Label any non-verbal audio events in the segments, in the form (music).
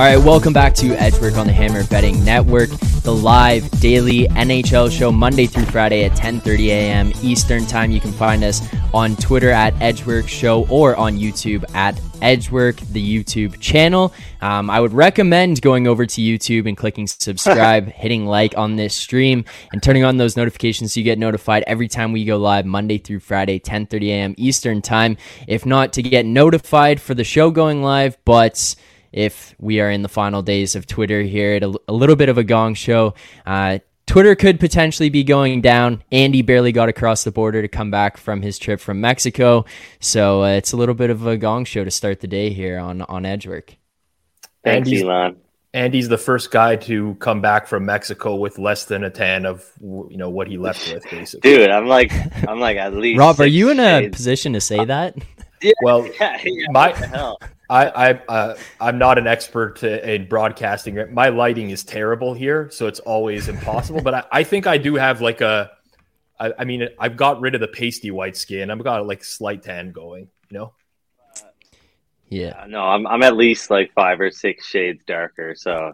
All right, welcome back to Edgework on the Hammer Betting Network, the live daily NHL show Monday through Friday at 10:30 a.m. Eastern Time. You can find us on Twitter at Edgework Show or on YouTube at Edgework, the YouTube channel. Um, I would recommend going over to YouTube and clicking subscribe, (laughs) hitting like on this stream, and turning on those notifications so you get notified every time we go live Monday through Friday, 10:30 a.m. Eastern Time. If not, to get notified for the show going live, but if we are in the final days of Twitter here at a, a little bit of a gong show. Uh, Twitter could potentially be going down. Andy barely got across the border to come back from his trip from Mexico, so uh, it's a little bit of a gong show to start the day here on on Edgework. Thanks, Andy's- Elon. Andy's the first guy to come back from Mexico with less than a tan of you know what he left with, basically. Dude, I'm like, I'm like at least. Rob, are you in a shades- position to say that? Well, (laughs) Yeah, yeah, My- hell? (laughs) I, I uh, I'm not an expert uh, in broadcasting. My lighting is terrible here, so it's always impossible. but I, I think I do have like a. I, I mean, I've got rid of the pasty white skin. I've got like slight tan going. You know. Yeah. Uh, No, I'm I'm at least like five or six shades darker. So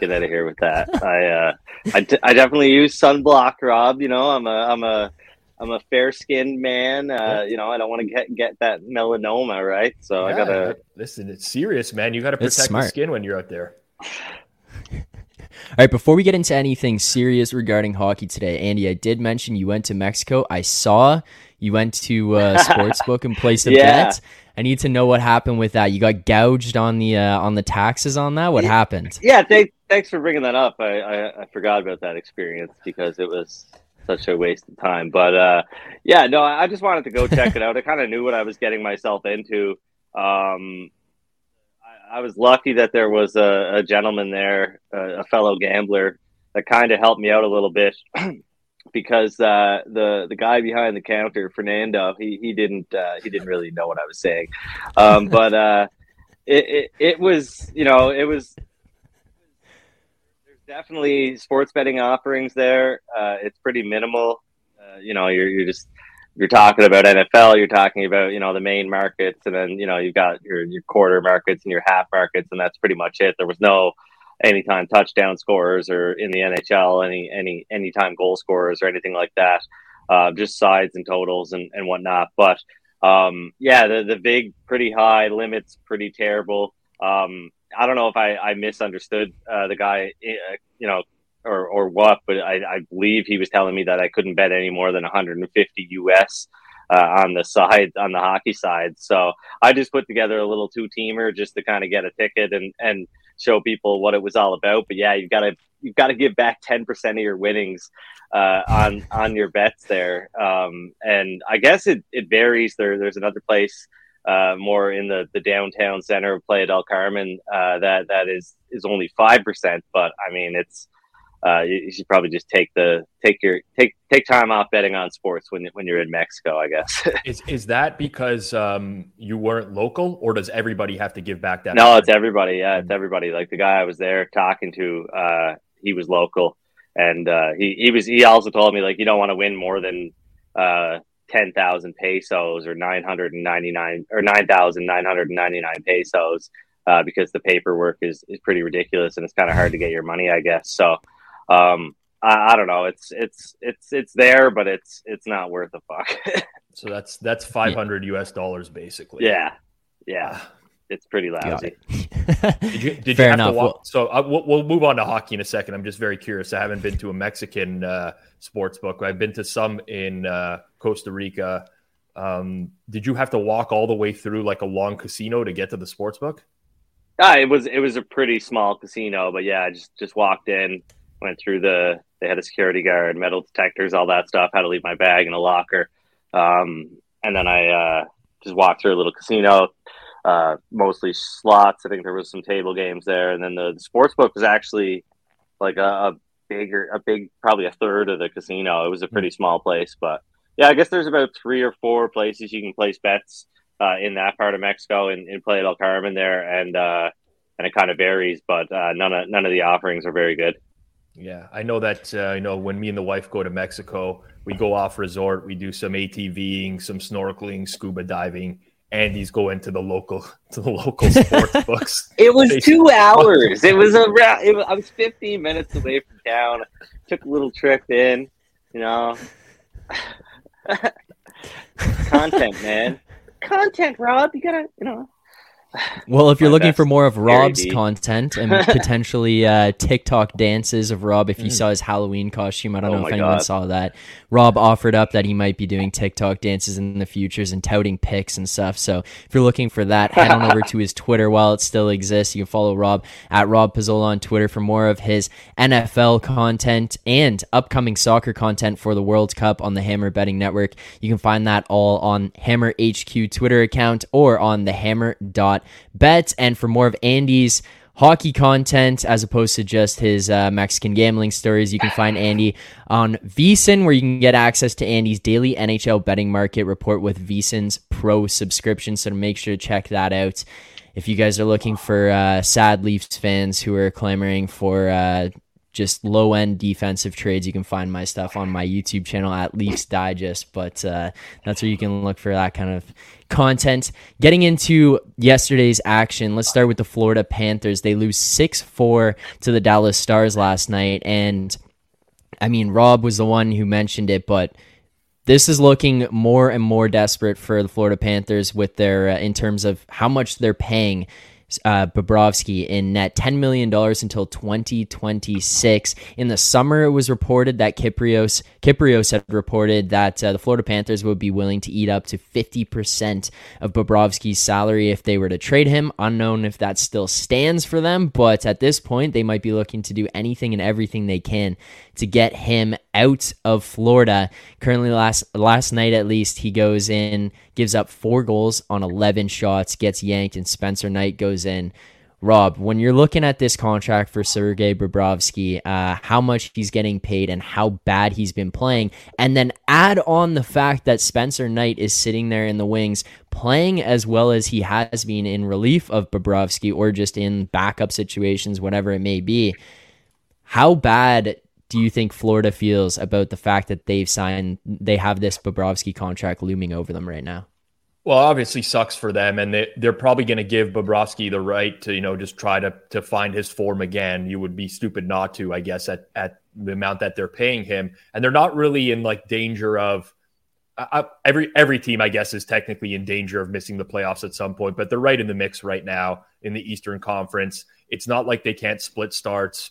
get out of here with that. (laughs) I uh, I, d- I definitely use sunblock, Rob. You know, I'm a I'm a I'm a fair skinned man. Uh, you know, I don't want to get get that melanoma, right? So I gotta. listen. It's serious, man. You got to protect your skin when you're out there. All right, before we get into anything serious regarding hockey today, Andy, I did mention you went to Mexico. I saw you went to uh, (laughs) Sportsbook and placed a Yeah. bet. I need to know what happened with that. You got gouged on the uh, on the taxes on that. What Yeah. happened? Yeah, th- thanks for bringing that up. I, I I forgot about that experience because it was such a waste of time. But uh, yeah, no, I just wanted to go (laughs) check it out. I kind of knew what I was getting myself into. Um, I, I was lucky that there was a, a gentleman there, a, a fellow gambler, that kind of helped me out a little bit. (clears throat) Because uh, the the guy behind the counter, Fernando, he he didn't uh, he didn't really know what I was saying, um, but uh, it, it it was you know it was definitely sports betting offerings there. Uh, it's pretty minimal. Uh, you know, you're you're just you're talking about NFL. You're talking about you know the main markets, and then you know you've got your your quarter markets and your half markets, and that's pretty much it. There was no anytime touchdown scorers or in the NHL any any anytime goal scorers or anything like that. Uh, just sides and totals and, and whatnot. But um, yeah, the the big pretty high limits pretty terrible. Um, I don't know if I, I misunderstood uh, the guy, uh, you know, or, or what, but I, I believe he was telling me that I couldn't bet any more than 150 US uh, on the side, on the hockey side. So I just put together a little two teamer just to kind of get a ticket and, and show people what it was all about. But yeah, you've got to, you've got to give back 10% of your winnings uh, on, on your bets there. Um, and I guess it, it varies. There, there's another place uh, more in the, the downtown center of Playa del Carmen, uh, that that is is only five percent. But I mean, it's uh, you, you should probably just take the take your take take time off betting on sports when when you're in Mexico. I guess. (laughs) Is is that because um, you weren't local, or does everybody have to give back that? no, it's everybody. Yeah, it's everybody. Like the guy I was there talking to, uh, he was local, and uh, he he was he also told me like you don't want to win more than uh, ten thousand pesos or nine hundred and ninety nine or nine thousand nine hundred and ninety nine pesos uh, because the paperwork is is pretty ridiculous and it's kind of hard to get your money, I guess. So. Um, I, I don't know. It's it's it's it's there, but it's it's not worth a fuck. (laughs) So that's that's five hundred US dollars basically. yeah, yeah, it's pretty Got lousy. it. (laughs) Did you did Fair you enough. walk? so uh, we'll, we'll move on to hockey in a second. I'm just very curious. I haven't been to a Mexican uh, sports book. I've been to some in uh, Costa Rica. Um, did you have to walk all the way through like a long casino to get to the sports book? Ah, it was it was a pretty small casino, but yeah, I just just walked in, went through the they had a security guard, metal detectors, all that stuff. Had to leave my bag in a locker, um, and then I uh, just walked through a little casino, uh, mostly slots. I think there was some table games there, and then the, the sports book was actually like a, a, bigger, a big, probably a third of the casino. It was a pretty small place, but yeah, I guess there's about three or four places you can place bets uh, in that part of Mexico in, in Playa del Carmen there, and uh, and it kind of varies, but uh, none of none of the offerings are very good. Yeah, I know that. Uh, you know, when me and the wife go to Mexico, we go off resort, we do some ATVing, some snorkeling, scuba diving. Andy's going to the local (laughs) to the local sports (laughs) books. It was they, two (laughs) hours. it was around. It was, I was 15 minutes away from town. Took a little trip in. You know, content, man. Content, Rob. You gotta, you know. Well, if you're looking for more of Rob's content and (laughs) potentially uh, TikTok dances of Rob, if you mm. saw his Halloween costume, I don't oh know if anyone God. saw that. Rob offered up that he might be doing TikTok dances in the futures and touting pics and stuff. So if you're looking for that, head on over to his (laughs) Twitter while it still exists. You can follow Rob at Rob Pizzola on Twitter for more of his NFL content and upcoming soccer content for the World Cup on the Hammer Betting Network. You can find that all on Hammer HQ Twitter account or on the Hammer dot bet. And for more of Andy's hockey content as opposed to just his uh, Mexican gambling stories. You can find Andy on VSiN, where you can get access to Andy's daily NHL betting market report with VSiN's Pro subscription. So make sure to check that out. If you guys are looking for uh, sad Leafs fans who are clamoring for uh, just low end defensive trades. You can find my stuff on my YouTube channel at Leafs Digest, but uh, that's where you can look for that kind of content. Getting into yesterday's action, let's start with the Florida Panthers. They lose 6 4 to the Dallas Stars last night. And I mean, Rob was the one who mentioned it, but this is looking more and more desperate for the Florida Panthers with their uh, in terms of how much they're paying uh, Bobrovsky in net $10 million until 2026. In the summer, it was reported that Kiprios, Kypreos had reported that uh, the Florida Panthers would be willing to eat up to 50% of Bobrovsky's salary if they were to trade him. Unknown if that still stands for them, but at this point, they might be looking to do anything and everything they can to get him out of Florida. Currently, last last night at least, he goes in, gives up four goals on 11 shots, gets yanked, and Spencer Knight goes in. Rob, when you're looking at this contract for Sergei Bobrovsky, uh, how much he's getting paid and how bad he's been playing, and then add on the fact that Spencer Knight is sitting there in the wings playing as well as he has been in relief of Bobrovsky or just in backup situations, whatever it may be. How bad do you think Florida feels about the fact that they've signed, they have this Bobrovsky contract looming over them right now? Well, obviously sucks for them, and they, they're probably going to give Bobrovsky the right to, you know, just try to to find his form again. You would be stupid not to, I guess, at at the amount that they're paying him, and they're not really in like danger of. Every every team, I guess, is technically in danger of missing the playoffs at some point, but they're right in the mix right now in the Eastern Conference. It's not like they can't split starts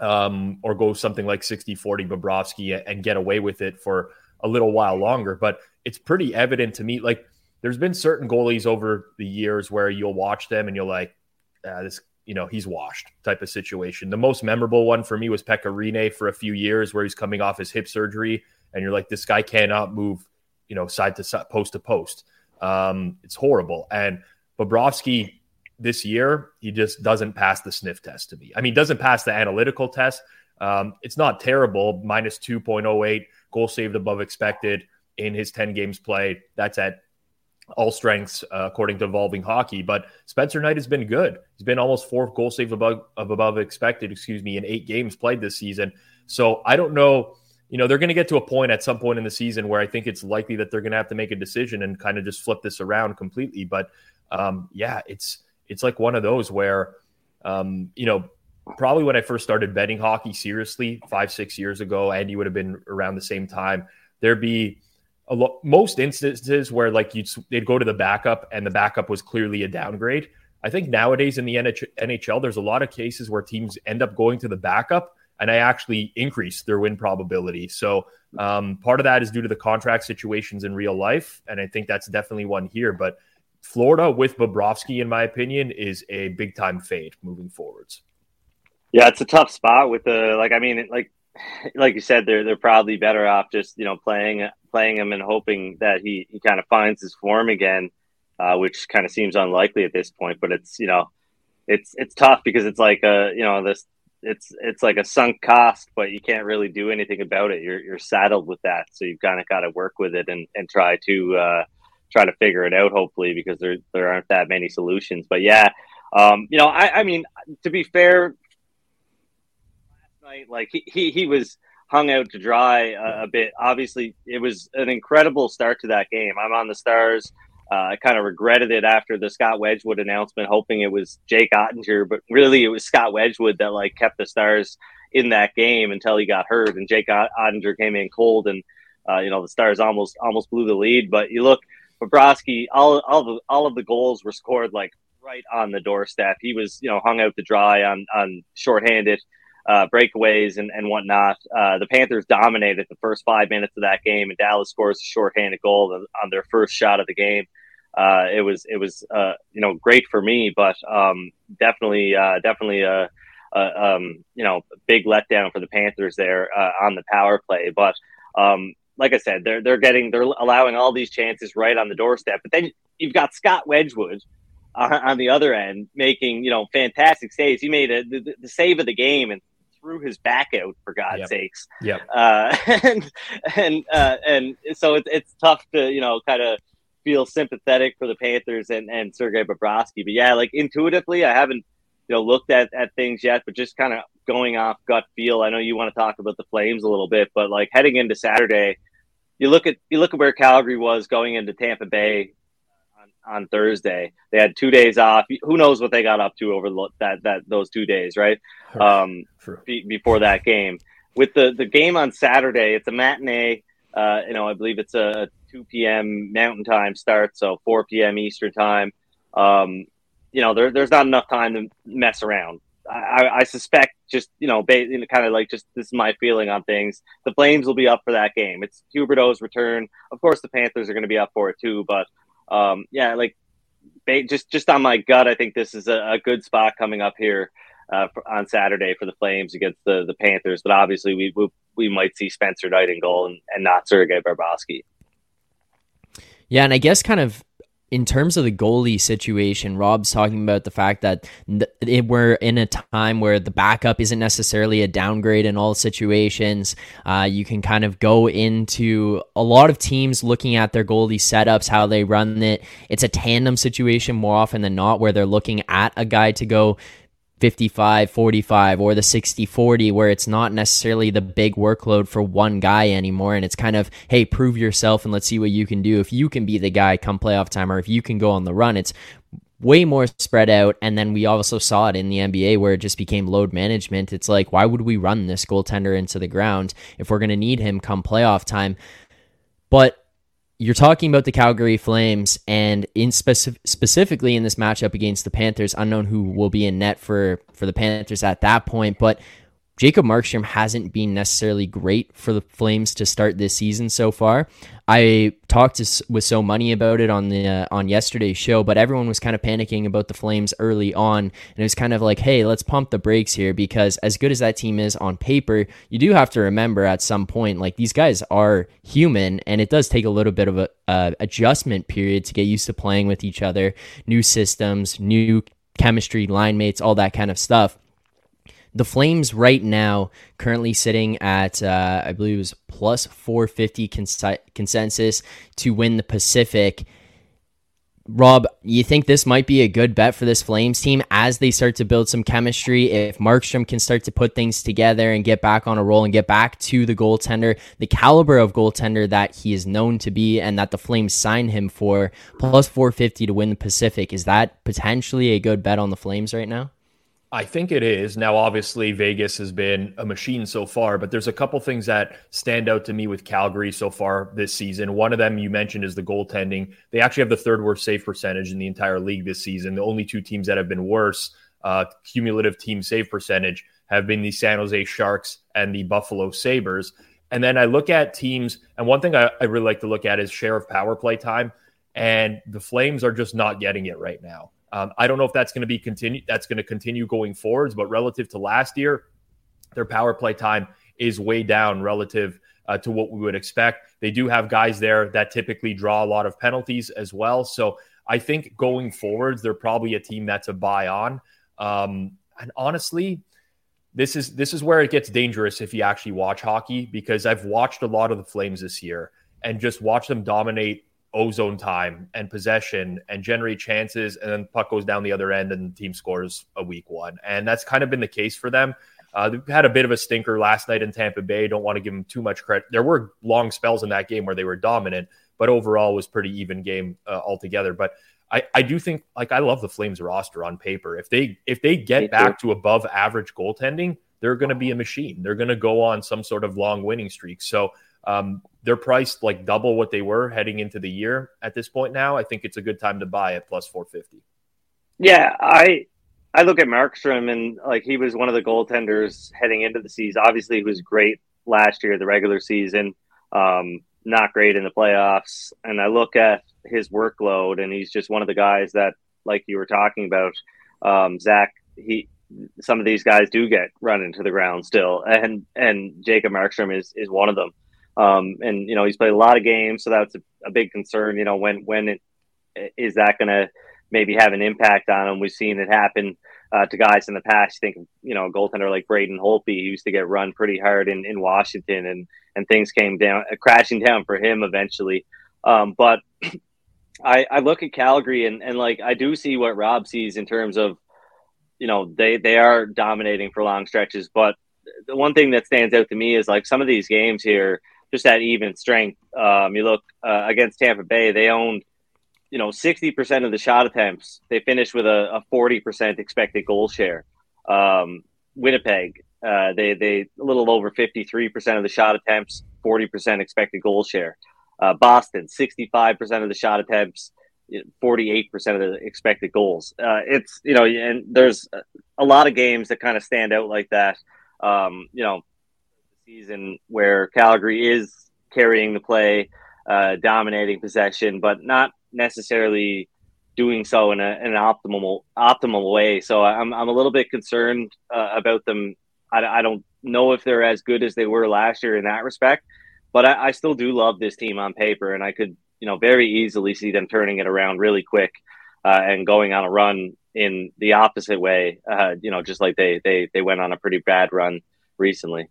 um, or go something like 60 40 Bobrovsky and get away with it for a little while longer. But it's pretty evident to me. Like, there's been certain goalies over the years where you'll watch them and you're like, ah, this, you know, he's washed type of situation. The most memorable one for me was Pekka Rinne for a few years where he's coming off his hip surgery and you're like, this guy cannot move, you know, side to side, post to post. Um, it's horrible. And Bobrovsky this year, he just doesn't pass the sniff test to me. I mean, doesn't pass the analytical test. Um, it's not terrible, minus 2.08, goal saved above expected in his 10 games played. That's at all strengths, uh, according to Evolving Hockey. But Spencer Knight has been good. He's been almost four goal save above, of above expected, excuse me, in eight games played this season. So I don't know. You know, they're going to get to a point at some point in the season where I think it's likely that they're going to have to make a decision and kind of just flip this around completely. But um, yeah, it's it's like one of those where, um, you know, probably when I first started betting hockey seriously five, six years ago, Andy would have been around the same time. There'd be a lot, most instances where like you'd, they'd go to the backup and the backup was clearly a downgrade. I think nowadays in the NHL, there's a lot of cases where teams end up going to the backup and I actually increase their win probability. So um, part of that is due to the contract situations in real life. And I think that's definitely one here. But Florida with Bobrovsky, in my opinion, is a big time fade moving forwards. Yeah, it's a tough spot with the like. I mean, like like you said, they're they're probably better off just you know playing playing him and hoping that he he kind of finds his form again. uh, which kind of seems unlikely at this point. But it's you know, it's it's tough because it's like a you know this it's it's like a sunk cost, but you can't really do anything about it. You're you're saddled with that, so you've kind of got to work with it and and try to uh, try to figure it out. Hopefully, because there there aren't that many solutions. But yeah, um, you know, I, I mean, to be fair, last night like he he, he was hung out to dry a, a bit. Obviously, it was an incredible start to that game. I'm on the Stars. Uh, I kind of regretted it after the Scott Wedgewood announcement, hoping it was Jake Oettinger, but really it was Scott Wedgewood that like kept the Stars in that game until he got hurt, and Jake Oettinger came in cold, and uh, you know the Stars almost almost blew the lead. But you look, Bobrovsky, all all of the, all of the goals were scored like right on the doorstep. He was you know hung out to dry on on shorthanded uh, breakaways and, and whatnot. Uh, the Panthers dominated the first five minutes of that game, and Dallas scores a shorthanded goal on their first shot of the game uh, it was it was uh, you know great for me, but um, definitely uh, definitely a, a um, you know big letdown for the Panthers there uh, on the power play. But um, like I said, they're they're getting they're allowing all these chances right on the doorstep. But then you've got Scott Wedgewood on the other end making you know fantastic saves. He made a, the, the save of the game and threw his back out for God's yep. sakes. Yeah. Uh, (laughs) and and uh, and so it's it's tough to you know kind of feel sympathetic for the Panthers and, and Sergei Bobrovsky. But yeah, like intuitively, I haven't you know looked at, at things yet, but just kind of going off gut feel. I know you want to talk about the Flames a little bit, but like heading into Saturday, you look at you look at where Calgary was going into Tampa Bay on, on Thursday. They had two days off. Who knows what they got up to over that that those two days, right? Um, be, before that game. With the the game on Saturday, it's a matinee. Uh, you know, I believe it's a 2 p.m. Mountain Time start, so 4 p.m. Eastern Time. Um, you know, there, there's not enough time to mess around. I, I suspect just you know, ba- kind of like just this is my feeling on things. The Flames will be up for that game. It's Huberdeau's return. Of course, the Panthers are going to be up for it too. But um, yeah, like just just on my gut, I think this is a, a good spot coming up here uh, for, on Saturday for the Flames against the the Panthers. But obviously, we we, we might see Spencer Knight in goal and, and not Sergei Bobrovsky. Yeah, and I guess kind of in terms of the goalie situation, Rob's talking about the fact that we're in a time where the backup isn't necessarily a downgrade in all situations. Uh, you can kind of go into a lot of teams looking at their goalie setups, how they run it. It's a tandem situation more often than not, where they're looking at a guy to go 55 45 or the 60 40 where it's not necessarily the big workload for one guy anymore. And it's kind of hey prove yourself and let's see what you can do. If you can be the guy come playoff time or if you can go on the run it's way more spread out. And then we also saw it in the NBA where it just became load management. It's like why would we run this goaltender into the ground if we're going to need him come playoff time? But you're talking about the Calgary Flames, and in specific, specifically in this matchup against the Panthers, unknown who will be in net for for the Panthers at that point. But Jacob Markstrom hasn't been necessarily great for the Flames to start this season so far. I talked to, with So Money about it on the uh, on yesterday's show, but everyone was kind of panicking about the Flames early on, and it was kind of like, hey, let's pump the brakes here because as good as that team is on paper, you do have to remember at some point, like these guys are human, and it does take a little bit of a uh, adjustment period to get used to playing with each other, new systems, new chemistry, line mates, all that kind of stuff. The Flames right now currently sitting at uh, I believe it was plus 450 cons- consensus to win the Pacific. Rob, you think this might be a good bet for this Flames team as they start to build some chemistry? If Markstrom can start to put things together and get back on a roll and get back to the goaltender, the caliber of goaltender that he is known to be and that the Flames signed him for, plus 450 to win the Pacific, is that potentially a good bet on the Flames right now? I think it is. Now, obviously, Vegas has been a machine so far, but there's a couple things that stand out to me with Calgary so far this season. One of them you mentioned is the goaltending. They actually have the third worst save percentage in the entire league this season. The only two teams that have been worse, uh, cumulative team save percentage, have been the San Jose Sharks and the Buffalo Sabres. And then I look at teams, and one thing I, I really like to look at is share of power play time. And the Flames are just not getting it right now. Um, I don't know if that's going to be continue. That's going to continue going forwards, but relative to last year, their power play time is way down relative uh, to what we would expect. They do have guys there that typically draw a lot of penalties as well. So I think going forwards, they're probably a team that's a buy on. Um, and honestly, this is this is where it gets dangerous if you actually watch hockey because I've watched a lot of the Flames this year and just watch them dominate ozone time and possession and generate chances and then puck goes down the other end and the team scores a weak one and that's kind of been the case for them uh, they've had a bit of a stinker last night in Tampa Bay. Don't want to give them too much credit. There were long spells in that game where they were dominant, but overall was pretty even game uh, altogether. But I, I do think like I love the Flames roster on paper. If they if they get back to above average goaltending, they're going to be a machine. They're going to go on some sort of long winning streak. So um, they're priced like double what they were heading into the year at this point now. I think it's a good time to buy at plus 450. Yeah, I I look at Markstrom and like he was one of the goaltenders heading into the season. Obviously, he was great last year, the regular season. Um, not great in the playoffs. And I look at his workload, and he's just one of the guys that, like you were talking about, um, Zach. He some of these guys do get run into the ground still, and and Jacob Markstrom is is one of them. Um, and you know he's played a lot of games, so that's a, a big concern. You know when when it, is that going to maybe have an impact on him? We've seen it happen uh, to guys in the past. You think you know a goaltender like Braden Holtby he used to get run pretty hard in, in Washington, and and things came down uh, crashing down for him eventually. Um, but (clears throat) I, I look at Calgary and, and like I do see what Rob sees in terms of you know they they are dominating for long stretches, but the one thing that stands out to me is like some of these games here, just that even strength. Um, you look uh, against Tampa Bay, they owned you know, 60% of the shot attempts, they finished with a, a 40% expected goal share. Um, Winnipeg, uh, they, they a little over 53% of the shot attempts, 40% expected goal share. Uh, Boston, 65% of the shot attempts, 48% of the expected goals. Uh, it's, you know, and there's a lot of games that kind of stand out like that. Um, you know, season where Calgary is carrying the play, uh, dominating possession, but not necessarily doing so in, a, in an optimal optimal way. So I'm I'm a little bit concerned uh, about them. I, I don't know if they're as good as they were last year in that respect, but I, I still do love this team on paper, and I could you know very easily see them turning it around really quick uh, and going on a run in the opposite way. Uh, you know, just like they they they went on a pretty bad run recently.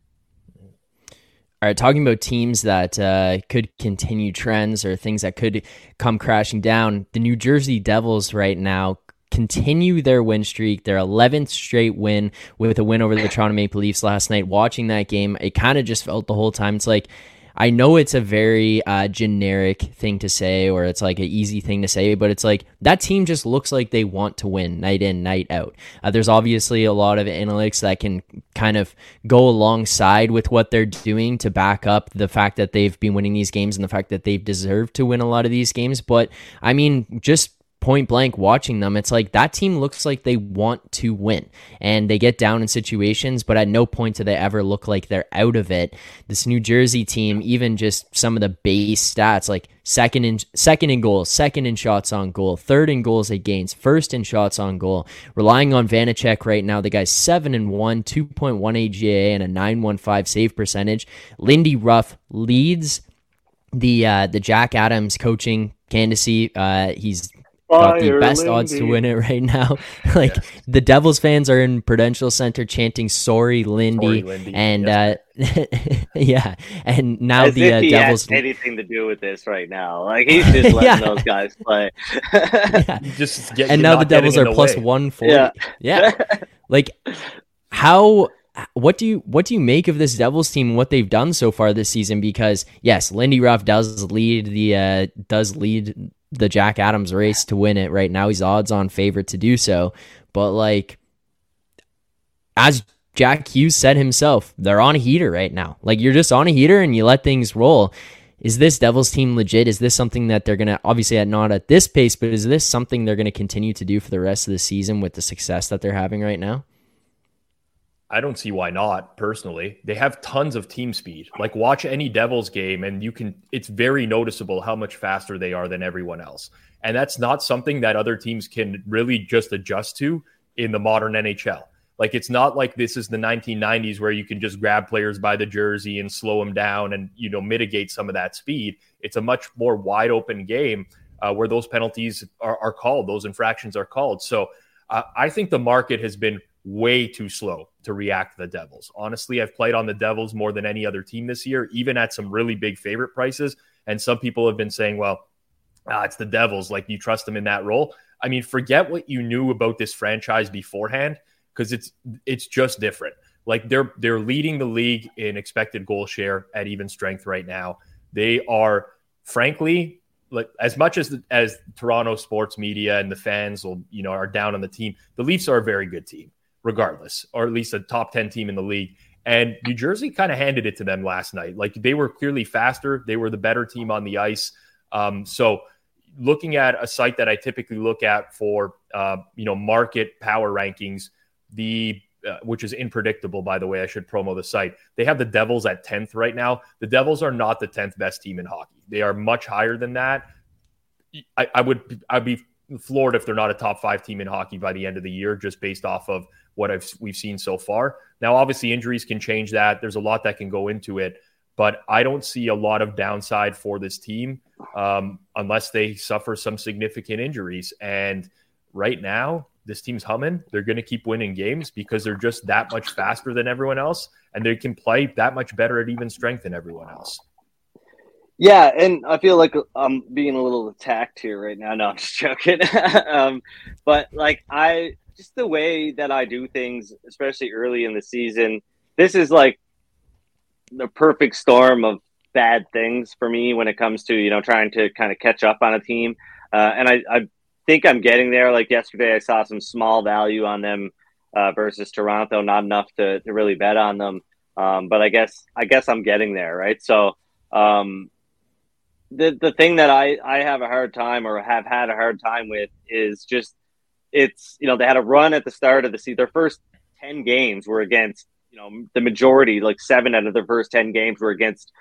All right, talking about teams that uh, could continue trends or things that could come crashing down, the New Jersey Devils right now continue their win streak, their 11th straight win with a win over the Toronto Maple Leafs last night. Watching that game, it kind of just felt the whole time it's like I know it's a very uh, generic thing to say, or it's like an easy thing to say, but it's like that team just looks like they want to win night in, night out. Uh, there's obviously a lot of analytics that can kind of go alongside with what they're doing to back up the fact that they've been winning these games and the fact that they've deserved to win a lot of these games. But I mean, just point blank watching them, it's like that team looks like they want to win and they get down in situations, but at no point do they ever look like they're out of it. This New Jersey team, even just some of the base stats, like second in second in goals, second in shots on goal, third in goals against, first in shots on goal. Relying on Vanecek right now, the guy's seven and one, 2.1 AGA and a 915 save percentage. Lindy Ruff leads the uh, the Jack Adams coaching candidacy. Uh, he's got the best Lindy. odds to win it right now. (laughs) like yes. the Devils fans are in Prudential Center chanting "Sorry, Lindy,", Sorry, Lindy. and yes. uh, (laughs) yeah, and now As the uh, Devils anything to do with this right now. Like (laughs) he's just letting yeah. those guys play. yeah. Just get, and now the Devils are plus one forty. Yeah, yeah. like how what do you what do you make of this Devils team what they've done so far this season? Because yes, Lindy Ruff does lead the uh, does lead the Jack Adams race to win it right now. He's odds on favorite to do so. But like as Jack Hughes said himself, they're on a heater right now. Like you're just on a heater and you let things roll. Is this Devils team legit? Is this something that they're going to obviously not at this pace, but is this something they're going to continue to do for the rest of the season with the success that they're having right now? I don't see why not, personally. They have tons of team speed. Like watch any Devils game and you can it's very noticeable how much faster they are than everyone else. And that's not something that other teams can really just adjust to in the modern NHL. Like it's not like this is the 1990s where you can just grab players by the jersey and slow them down and you know mitigate some of that speed. It's a much more wide open game uh, where those penalties are, are, called, those infractions are called. So uh, I think the market has been way too slow to react to the Devils. Honestly, I've played on the Devils more than any other team this year, even at some really big favorite prices. And some people have been saying, well, ah, it's the Devils. Like, you trust them in that role? I mean, forget what you knew about this franchise beforehand because it's it's just different. Like they're they're leading the league in expected goal share at even strength right now. They are frankly like as much as as Toronto sports media and the fans will you know are down on the team. The Leafs are a very good team, regardless, or at least a top ten team in the league. And New Jersey kind of handed it to them last night. Like they were clearly faster. They were the better team on the ice. Um, so looking at a site that I typically look at for uh, you know market power rankings, the uh, which is unpredictable by the way. I should promo the site. They have the Devils at tenth right now. The Devils are not the tenth best team in hockey. They are much higher than that. I, I would I'd be floored if they're not a top five team in hockey by the end of the year, just based off of what I've we've seen so far. Now, obviously, injuries can change that. There's a lot that can go into it, but I don't see a lot of downside for this team um, unless they suffer some significant injuries. And right now, this team's humming. They're going to keep winning games because they're just that much faster than everyone else, and they can play that much better at even strength than everyone else. Yeah, and I feel like I'm being a little attacked here right now. No, I'm just joking. (laughs) um, but like I just the way that I do things, especially early in the season, this is like the perfect storm of bad things for me when it comes to you know trying to kind of catch up on a team. Uh, and I, I think I'm getting there. Like yesterday, I saw some small value on them uh, versus Toronto, not enough to, to really bet on them. Um, but I guess I guess I'm getting there, right? So um, the the thing that I I have a hard time or have had a hard time with is just it's you know they had a run at the start of the season. Their first ten games were against you know the majority, like seven out of their first ten games were against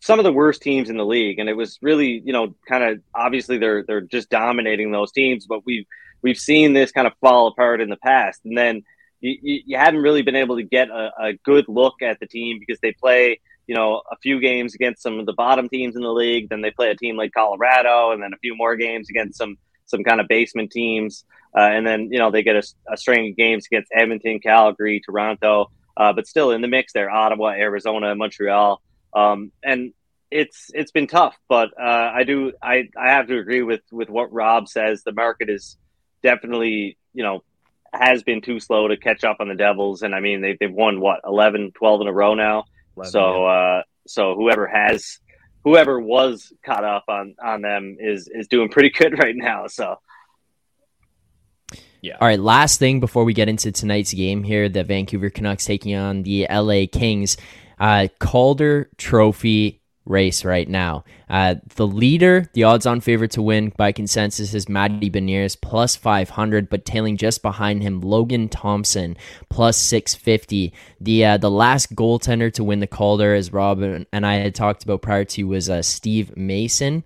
some of the worst teams in the league, and it was really you know kind of obviously they're they're just dominating those teams, but we've we've seen this kind of fall apart in the past, and then you, you, you haven't really been able to get a, a good look at the team because they play you know a few games against some of the bottom teams in the league, then they play a team like Colorado, and then a few more games against some some kind of basement teams. Uh, and then you know they get a, a, string of games against Edmonton, Calgary, Toronto, uh, but still in the mix there, Ottawa, Arizona, Montreal, um, and it's it's been tough. But uh, I do I I have to agree with with what Rob says. The market is definitely you know has been too slow to catch up on the Devils, and I mean they they've won what 11, 12 in a row now. 11, so yeah. uh, so whoever has whoever was caught up on on them is is doing pretty good (laughs) right now. So yeah. All right. Last thing before we get into tonight's game here, the Vancouver Canucks taking on the LA Kings. Uh, Calder Trophy race right now. Uh, the leader, the odds-on favorite to win by consensus is Matty Beniers plus 500, but tailing just behind him, Logan Thompson plus 650. The uh, the last goaltender to win the Calder, as Rob and I had talked about prior to, was uh, Steve Mason.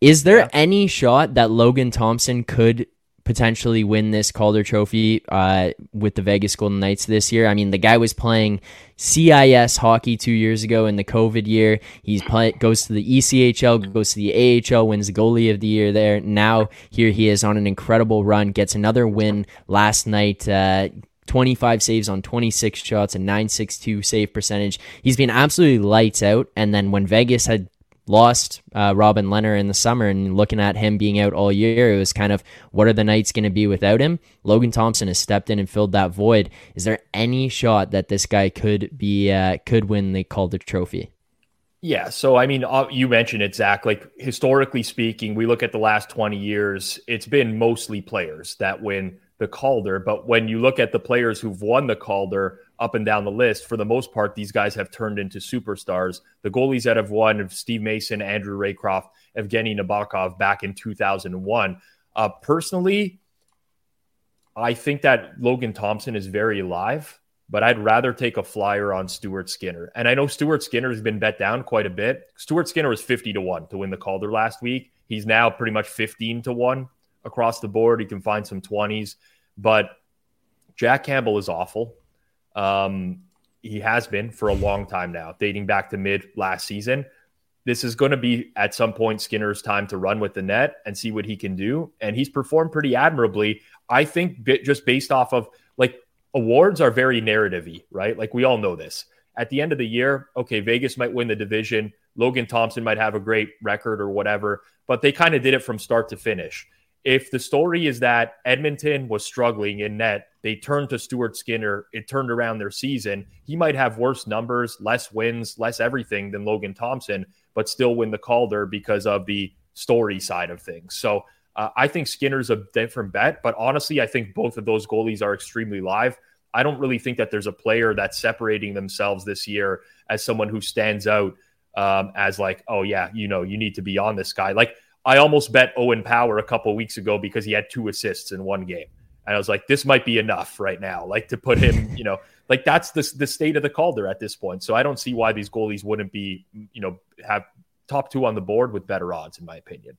Is there yeah. any shot that Logan Thompson could potentially win this Calder Trophy uh, with the Vegas Golden Knights this year. I mean, the guy was playing CIS hockey two years ago in the COVID year. He's play, goes to the ECHL, goes to the AHL, wins the goalie of the year there. Now here he is on an incredible run, gets another win last night. Uh, 25 saves on 26 shots, a 962 save percentage. He's been absolutely lights out. And then when Vegas had lost uh, Robin Lehner in the summer and looking at him being out all year, it was kind of what are the Knights going to be without him? Logan Thompson has stepped in and filled that void. Is there any shot that this guy could be uh, could win the Calder Trophy? Yeah, so I mean, uh, you mentioned it, Zach. Like historically speaking, we look at the last twenty years; it's been mostly players that win the Calder. But when you look at the players who've won the Calder, up and down the list, for the most part, these guys have turned into superstars. The goalies that have won of Steve Mason, Andrew Raycroft, Evgeny Nabokov back in 2001. Uh, personally, I think that Logan Thompson is very alive, but I'd rather take a flyer on Stuart Skinner. And I know Stuart Skinner has been bet down quite a bit. Stuart Skinner was 50 to 1 to win the Calder last week. He's now pretty much 15 to 1 across the board. He can find some 20s, but Jack Campbell is awful. Um, he has been for a long time now, dating back to mid last season. This is going to be at some point Skinner's time to run with the net and see what he can do. And he's performed pretty admirably. I think just based off of like awards are very narrative right? Like we all know this. At the end of the year, okay, Vegas might win the division. Logan Thompson might have a great record or whatever, but they kind of did it from start to finish. If the story is that Edmonton was struggling in net, they turned to Stuart Skinner, it turned around their season. He might have worse numbers, less wins, less everything than Logan Thompson, but still win the Calder because of the story side of things. So uh, I think Skinner's a different bet, but honestly, I think both of those goalies are extremely live. I don't really think that there's a player that's separating themselves this year as someone who stands out um, as like, oh yeah, you know, you need to be on this guy. Like I almost bet Owen Power a couple weeks ago because he had two assists in one game, and I was like, this might be enough right now, like to put him, you know, like that's the the state of the Calder at this point. So I don't see why these goalies wouldn't be, you know, have top two on the board with better odds, in my opinion.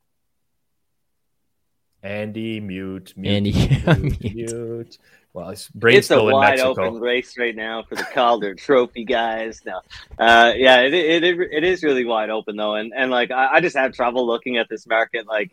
Andy, mute, mute, Andy, (laughs) mute, mute. Well, brain's it's a wide Mexico. open race right now for the Calder (laughs) Trophy guys. Now, uh, yeah, it, it, it is really wide open though, and and like I, I just have trouble looking at this market, like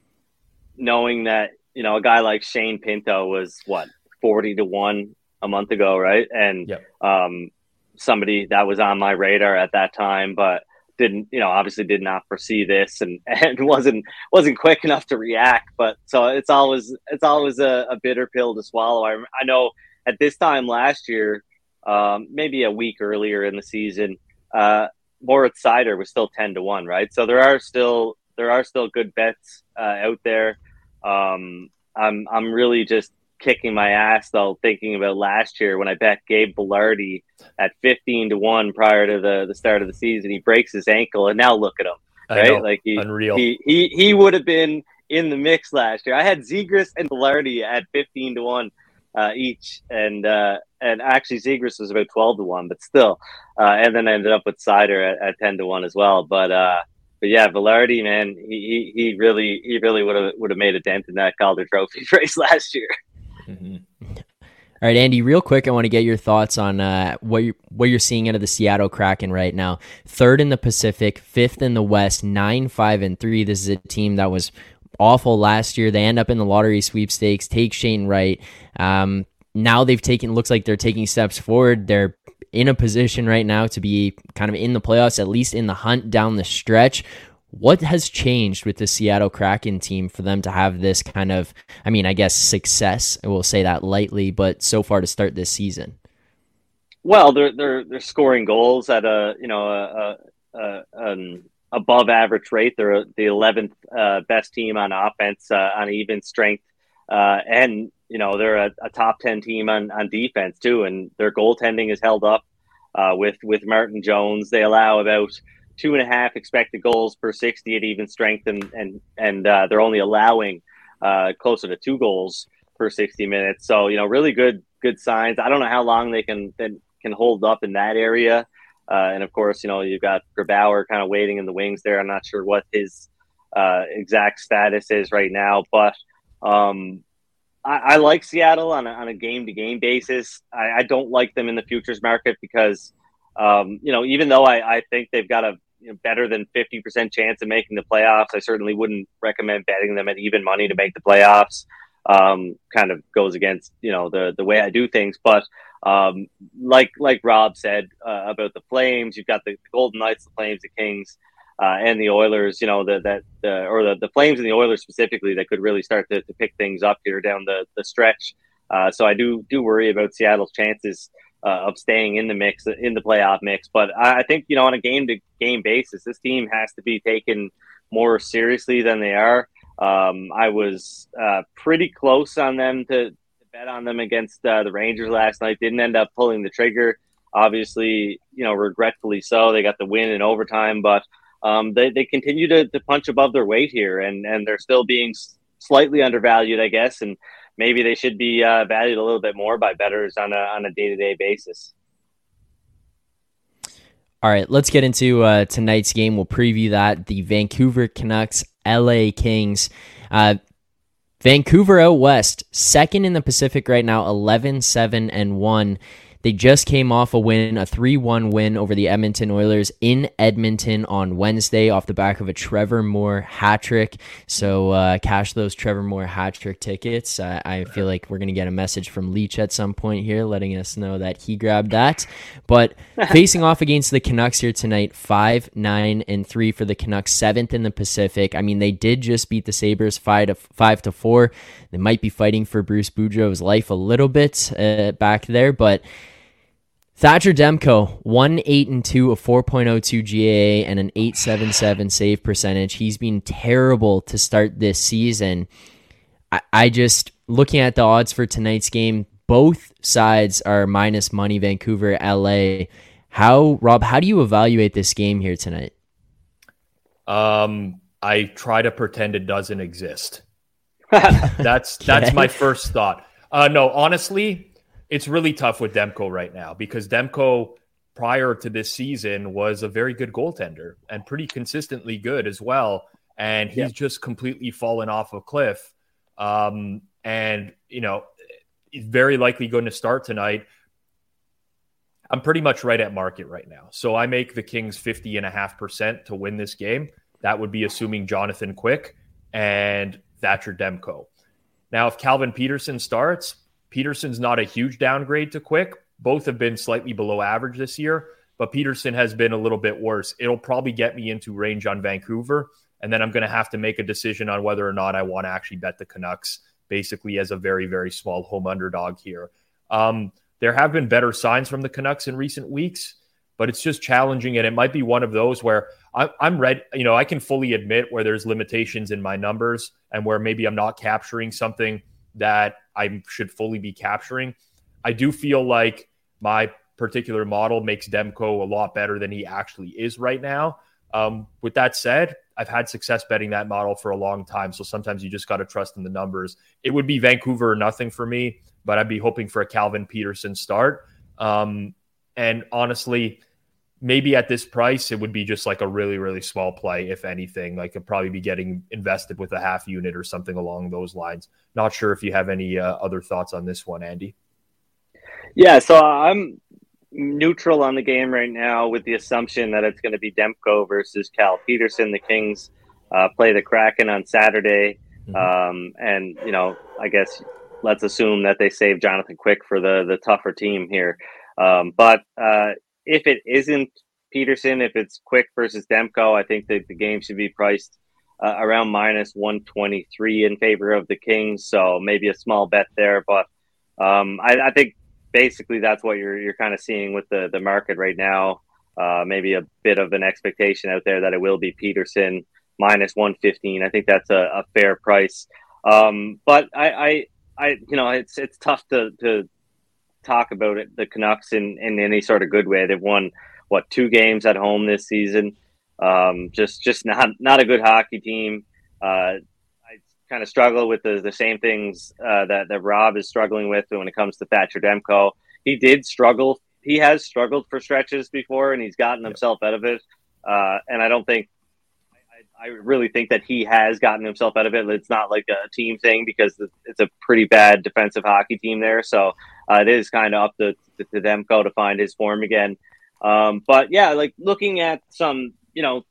knowing that you know a guy like Shane Pinto was what forty to one a month ago, right? And Yep. um, somebody that was on my radar at that time, but didn't you know obviously did not foresee this and (laughs) and wasn't wasn't quick enough to react but so it's always it's always a, a bitter pill to swallow. I, I know at this time last year um, maybe a week earlier in the season uh Moritz Seider was still 10 to 1 right? So there are still there are still good bets uh, out there. Um I'm I'm really just kicking my ass though thinking about last year when I bet Gabe Vilardi at 15 to 1 prior to the, the start of the season. He breaks his ankle and now look at him. Right? Like he, Unreal. he he he would have been in the mix last year. I had Zegras and Vilardi at 15 to 1 uh, each and uh, and actually Zegras was about 12 to 1 but still uh, and then I ended up with Seider at, at 10 to 1 as well but uh but yeah, Vilardi, man, he, he, he really he really would have would have made a dent in that Calder Trophy (laughs) race last year. All right, Andy. Real quick, I want to get your thoughts on uh, what you what you're seeing out of the Seattle Kraken right now. Third in the Pacific, fifth in the West, nine five and three. This is a team that was awful last year. They end up in the lottery sweepstakes. Take Shane Wright. Um, now they've taken. Looks like they're taking steps forward. They're in a position right now to be kind of in the playoffs, at least in the hunt down the stretch. What has changed with the Seattle Kraken team for them to have this kind of, I mean, I guess success? I will say that lightly, but so far to start this season. Well, they're they're they're scoring goals at a you know a, a, a an above average rate. They're the eleventh uh, best team on offense uh, on even strength, uh, and you know they're a, a, top ten team on, on defense too. And their goaltending is held up uh, with with Martin Jones. They allow about two and a half expected goals per sixty at even strength, and and and uh, they're only allowing uh, closer to two goals per sixty minutes. So you know really good good signs. I don't know how long they can can, can hold up in that area. Uh, and of course, you know, you've got Grubauer kind of waiting in the wings there. I'm not sure what his uh, exact status is right now, but um, I, I, like Seattle on a, on a game to game basis. I, I, don't like them in the futures market because, um, you know, even though I, I think they've got a you know, better than 50% chance of making the playoffs, I certainly wouldn't recommend betting them at even money to make the playoffs. Um, kind of goes against, you know, the, the way I do things, but um, like like Rob said uh, about the Flames, you've got the, Golden Knights, the Flames, the Kings, uh, and the Oilers. You know the, that the, or the, the Flames and the Oilers specifically that could really start to, to pick things up here down the the stretch. Uh, so I do do worry about Seattle's chances uh, of staying in the mix in the playoff mix. But I, think you know on a game to game basis, this team has to be taken more seriously than they are. Um, I was uh, pretty close on them to bet on them against uh, the Rangers last night. Didn't end up pulling the trigger. Obviously, you know, regretfully so. They got the win in overtime, but um, they, they continue to, to punch above their weight here, and, and they're still being slightly undervalued, I guess. And maybe they should be uh, valued a little bit more by bettors on a on a day to day basis. All right, let's get into uh, tonight's game. We'll preview that the Vancouver Canucks, LA Kings. Uh, Vancouver out west, second in the Pacific right now, 11 7 and 1. They just came off a win, a 3 1 win over the Edmonton Oilers in Edmonton on Wednesday off the back of a Trevor Moore hat trick. So uh, cash those Trevor Moore hat trick tickets. Uh, I feel like we're going to get a message from Leach at some point here letting us know that he grabbed that. But (laughs) facing off against the Canucks here tonight, 5 9 and 3 for the Canucks, seventh in the Pacific. I mean, they did just beat the Sabres 5 to, 5 to 4. They might be fighting for Bruce Boudreau's life a little bit uh, back there, but Thatcher Demko, 1 8 and 2, a 4.02 GAA, and an 877 save percentage. He's been terrible to start this season. I, I just, looking at the odds for tonight's game, both sides are minus money, Vancouver, LA. How, Rob, how do you evaluate this game here tonight? Um, I try to pretend it doesn't exist. (laughs) that's okay. that's my first thought. Uh, no, honestly, it's really tough with Demko right now because Demko prior to this season was a very good goaltender and pretty consistently good as well. And he's yeah. just completely fallen off a cliff. Um, and, you know, he's very likely going to start tonight. I'm pretty much right at market right now. So I make the Kings 50 and a half percent to win this game. That would be assuming Jonathan Quick and Thatcher Demko. Now, if Calvin Petersen starts, Petersen's not a huge downgrade to Quick. Both have been slightly below average this year, but Petersen has been a little bit worse. It'll probably get me into range on Vancouver, and then I'm going to have to make a decision on whether or not I want to actually bet the Canucks, basically as a very, very small home underdog here. Um, there have been better signs from the Canucks in recent weeks, but it's just challenging, and it might be one of those where I'm, I'm ready. You know, I can fully admit where there's limitations in my numbers and where maybe I'm not capturing something that I should fully be capturing. I do feel like my particular model makes Demko a lot better than he actually is right now. Um, with that said, I've had success betting that model for a long time. So sometimes you just got to trust in the numbers. It would be Vancouver or nothing for me, but I'd be hoping for a Calvin Petersen start. Um, and honestly, maybe at this price, it would be just like a really, really small play, if anything. Like it'd probably be getting invested with a half unit or something along those lines. Not sure if you have any uh, other thoughts on this one, Andy. Yeah, so I'm neutral on the game right now with the assumption that it's going to be Demko versus Cal Petersen. The Kings uh, play the Kraken on Saturday. Mm-hmm. Um, and, you know, I guess let's assume that they save Jonathan Quick for the, the tougher team here. Um, but uh, if it isn't Petersen, if it's Quick versus Demko, I think that the game should be priced uh, around minus 123 in favor of the Kings. So maybe a small bet there. But um, I, I, think basically that's what you're, you're kind of seeing with the, the market right now. Uh, maybe a bit of an expectation out there that it will be Petersen minus 115. I think that's a, a fair price. Um, but I, I, I, you know, it's it's tough to, to talk about it, the Canucks in, in any sort of good way. They've won what two games at home this season. Um, just just not not a good hockey team. Uh, I kind of struggle with the, the same things uh, that that Rob is struggling with when it comes to Thatcher Demko. He did struggle. He has struggled for stretches before, and he's gotten himself out of it. Uh, and I don't think I really think that he has gotten himself out of it. It's not like a team thing because it's a pretty bad defensive hockey team there. So uh, it is kind of up to, to, to Demko to find his form again. Um, but yeah, like looking at some, you know,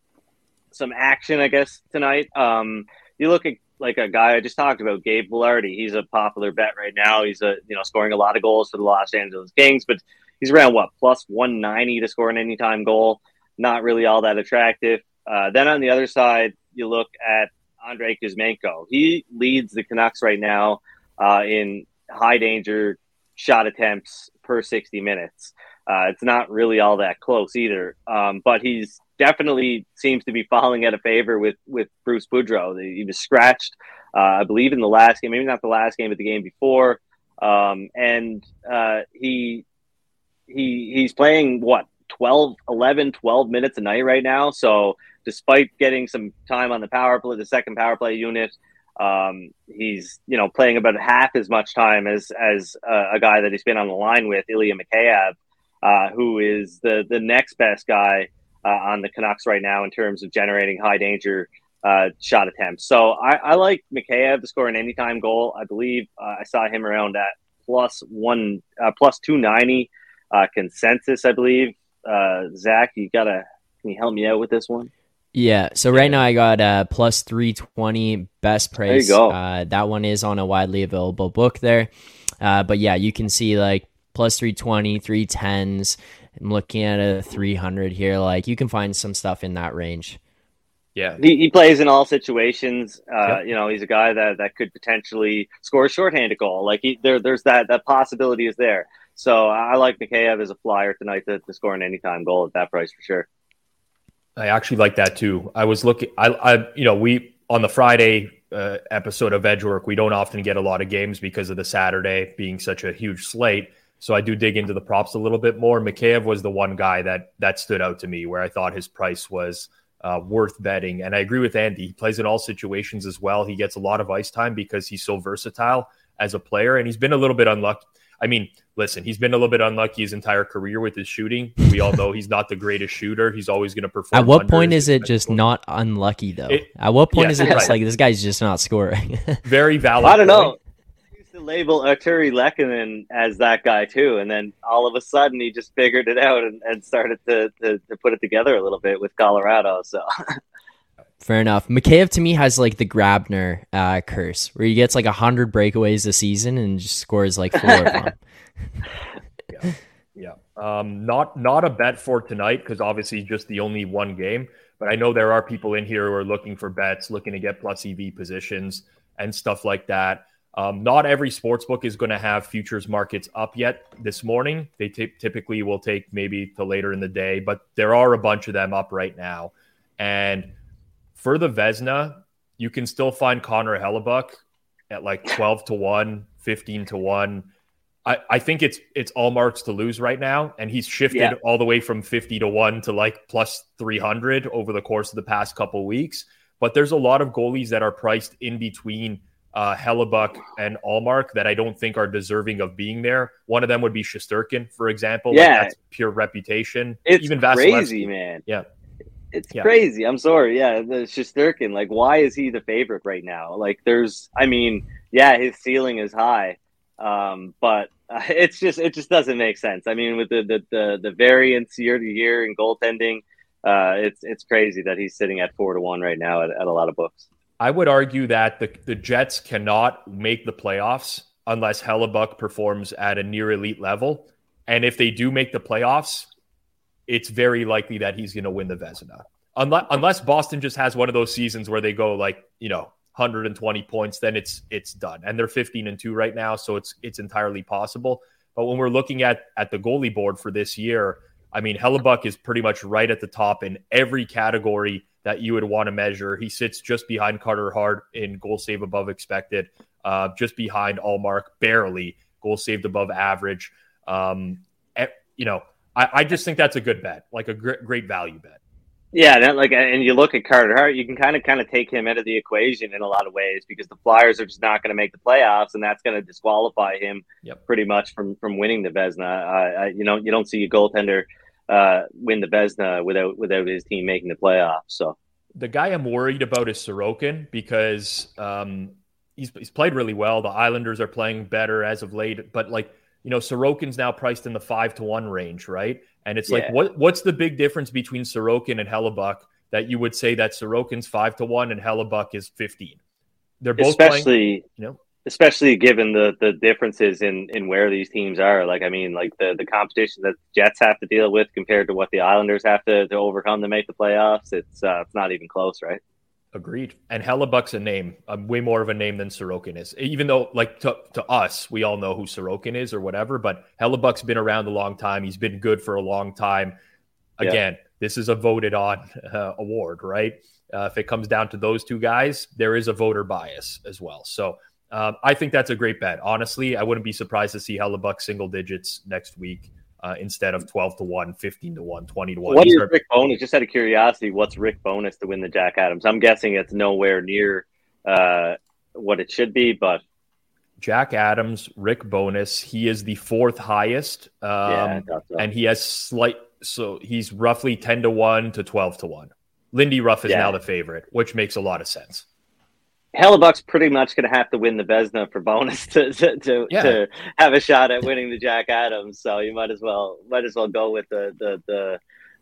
some action, I guess tonight. Um, you look at like a guy I just talked about, Gabe Vilardi. He's a popular bet right now. He's a you know scoring a lot of goals for the Los Angeles Kings, but he's around what plus one ninety to score an anytime goal. Not really all that attractive. Uh, then on the other side, you look at Andrei Kuzmenko. He leads the Canucks right now uh, in high danger shot attempts per 60 minutes. Uh, it's not really all that close either, um, but he's definitely seems to be falling out of favor with with Bruce Boudreau. He was scratched, uh, I believe, in the last game, maybe not the last game, but the game before, um, and uh, he he he's playing what 12, 11, 12 minutes a night right now. So despite getting some time on the power play, the second power play unit, um, he's you know playing about half as much time as as uh, a guy that he's been on the line with, Ilya Mikheyev, uh, who is the the next best guy uh, on the Canucks right now in terms of generating high danger uh, shot attempts. So I, I like Mikheyev to score an anytime goal. I believe uh, I saw him around at plus one, uh, plus 290 uh, consensus, I believe. Zach, you gotta, can you help me out with this one? Yeah. So right now I got uh plus three twenty best price. There you go. Uh, that one is on a widely available book there. Uh, but yeah, you can see like plus 320, 310s. I'm looking at a 300 here. Like you can find some stuff in that range. Yeah. He, he plays in all situations. Uh, Yep. You know, he's a guy that, that could potentially score a shorthanded goal. Like he, there, there's that that possibility is there. So I like Mikheyev as a flyer tonight to, to score an anytime goal at that price for sure. I actually like that too. I was looking, I, I, you know, we on the Friday uh, episode of Edgework, we don't often get a lot of games because of the Saturday being such a huge slate. So I do dig into the props a little bit more. Mikheyev was the one guy that that stood out to me where I thought his price was uh, worth betting. And I agree with Andy. He plays in all situations as well. He gets a lot of ice time because he's so versatile as a player, and he's been a little bit unlucky. I mean, listen, he's been a little bit unlucky his entire career with his shooting. We all know he's not the greatest shooter. He's always going to perform. At what point is it just defensively. not unlucky though? It- At what point yeah, is it just (laughs) like this guy's just not scoring? (laughs) very valid? I don't know. point. I used to label Artturi Lehkonen as that guy too, and then all of a sudden he just figured it out and, and started to, to, to put it together a little bit with Colorado. So (laughs) Fair enough. Mikheyev to me has like the Grabner uh, curse, where he gets like hundred breakaways a season and just scores like four of them. (laughs) Yeah, um, not not a bet for tonight because obviously just the only one game. But I know there are people in here who are looking for bets, looking to get plus EV positions and stuff like that. Um, not every sports book is going to have futures markets up yet this morning. They ty- typically will take maybe to later in the day, but there are a bunch of them up right now. And for the Vezina, you can still find Connor Hellebuyck at like 12 to 1, 15 to 1. I, I think it's it's Ullmark's to lose right now, and he's shifted Yeah. all the way from fifty to one to like plus three hundred over the course of the past couple weeks. But there's a lot of goalies that are priced in between uh, Hellebuyck and Ullmark that I don't think are deserving of being there. One of them would be Shesterkin, for example. Like, Yeah. that's pure reputation. it's Even crazy, man. Yeah. It's Yeah. crazy. I'm sorry. Yeah, the Shesterkin. Like, why is he the favorite right now? Like, there's. I mean, yeah, his ceiling is high, um, but uh, (laughs) it's just it just doesn't make sense. I mean, with the the the, the variance year to year in goaltending, uh, it's it's crazy that he's sitting at four to one right now at, at a lot of books. I would argue that the, the Jets cannot make the playoffs unless Hellebuyck performs at a near elite level. And if they do make the playoffs, it's very likely that he's going to win the Vezina. Unless, unless Boston just has one of those seasons where they go like, you know, 120 points, then it's it's done. And they're 15 and 2 right now, so it's it's entirely possible. But when we're looking at at the goalie board for this year, I mean, Hellebuyck is pretty much right at the top in every category that you would want to measure. He sits just behind Carter Hart in goal save above expected, uh, just behind Ullmark, barely goal saved above average. Um, you know, I, I just think that's a good bet, like a gr- great value bet. Yeah, that, like, and you look at Carter Hart, you can kind of kind of take him out of the equation in a lot of ways because the Flyers are just not going to make the playoffs, and that's going to disqualify him Yep. pretty much from from winning the Vezina. Uh, you know, you don't see a goaltender uh, win the Vezina without without his team making the playoffs. So The guy I'm worried about is Sorokin because um, he's he's played really well. The Islanders are playing better as of late, but like you know, Sorokin's now priced in the five to one range, right? And it's like, what what's the big difference between Sorokin and Hellebuyck that you would say that Sorokin's five to one and Hellebuyck is fifteen? They're both playing. especially you know. especially given the the differences in in where these teams are. Like I mean, like the the competition that Jets have to deal with compared to what the Islanders have to, to overcome to make the playoffs. It's uh, it's not even close, right? Agreed. And Hellebuyck's a name, a way more of a name than Sorokin is. Even though, like to, to us, we all know who Sorokin is or whatever. But Hellebuyck's been around a long time. He's been good for a long time. Yeah. Again, this is a voted on (laughs) uh, award, right? Uh, if it comes down to those two guys, there is a voter bias as well. So um, I think that's a great bet. Honestly, I wouldn't be surprised to see Hellebuyck single digits next week uh, instead of 12 to 1, 15 to 1, 20 to 1. What These is are- Rick Bowness? Just out of curiosity, what's Rick Bowness to win the Jack Adams? I'm guessing it's nowhere near uh, what it should be, but Jack Adams, Rick Bowness. He is the fourth highest. Um, yeah, so. and he has slight, so he's roughly 10 to 1 to 12 to 1. Lindy Ruff is Yeah. now the favorite, which makes a lot of sense. Hellebuyck's pretty much going to have to win the Vezina for Bowness (laughs) to to, to, Yeah. to have a shot at winning the Jack Adams. So you might as well might as well go with the the the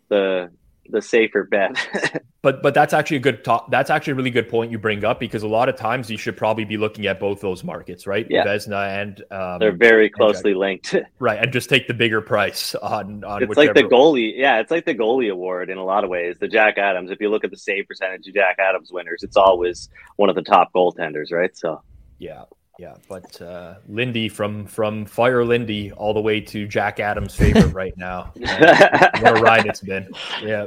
the, the safer bet. (laughs) But but that's actually a good top. That's actually a really good point you bring up because a lot of times you should probably be looking at both those markets, right? Yeah. Vezina and um, They're very closely linked. (laughs) right, and just take the bigger price on on It's like the goalie. Yeah, it's like the goalie award in a lot of ways. The Jack Adams. If you look at the save percentage of Jack Adams winners, it's always one of the top goaltenders, right? So Yeah, yeah. But uh, Lindy from from Fire Lindy all the way to Jack Adams' favorite right now. (laughs) Man, what a ride it's been. Yeah,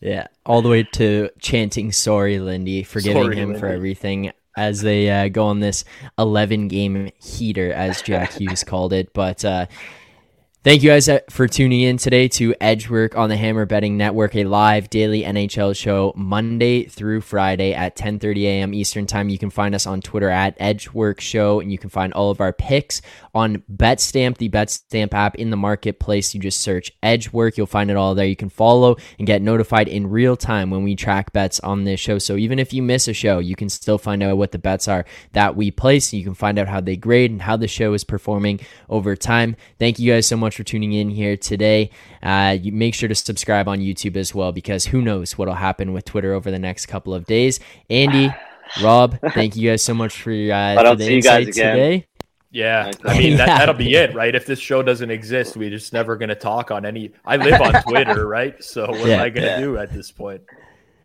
Yeah, all the way to chanting "Sorry, Lindy," forgiving Sorry, him for everything as they uh, go on this 11 game heater, as Jack Hughes called it. But uh, thank you guys uh, for tuning in today to Edgework on the Hammer Betting Network, a live daily NHL show Monday through Friday at 10:30 a.m. Eastern Time. You can find us on Twitter at Edgework Show, and you can find all of our picks on BetStamp, the BetStamp app in the marketplace. You just search Edgework, you'll find it all there. You can follow and get notified in real time when we track bets on this show. So even if you miss a show, you can still find out what the bets are that we place. You can find out how they grade and how the show is performing over time. Thank you guys so much for tuning in here today. Uh, you make sure to subscribe on YouTube as well because who knows what'll happen with Twitter over the next couple of days. Andy, (sighs) Rob, thank you guys so much for your uh, for the see you guys insight again. today. Yeah. I mean, that (laughs) that'll be it, right? If this show doesn't exist, we're just never going to talk on any. I live on Twitter, (laughs) right? So what Yeah. am I going to Yeah. do at this point?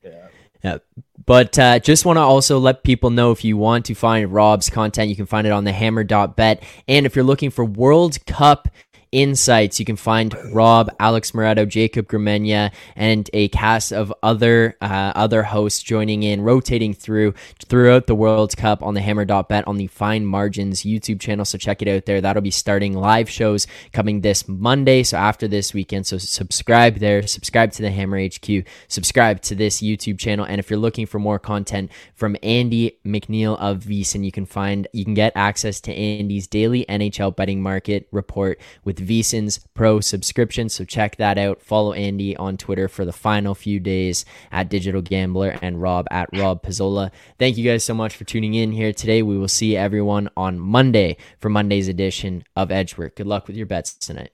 Yeah. Yeah. But uh, just want to also let people know if you want to find Rob's content, you can find it on the hammer.bet. And if you're looking for World Cup insights, you can find Rob, Alex Moretto, Jacob Gramegna, and a cast of other uh, other hosts joining in, rotating through throughout the World Cup on the hammer.bet on the Fine Margins YouTube channel. So check it out there. That'll be starting live shows coming this Monday. So after this weekend. So subscribe there, subscribe to the Hammer HQ, subscribe to this YouTube channel. And if you're looking for more content from Andy MacNeil of VSiN, you can find you can get access to Andy's daily NHL betting market report with VSiN's Pro subscription. So check that out. Follow Andy on Twitter for the final few days at Digital Gambler and Rob at Rob Pizzola. Thank you guys so much for tuning in here today. We will see everyone on Monday for Monday's edition of Edgework. Good luck with your bets tonight.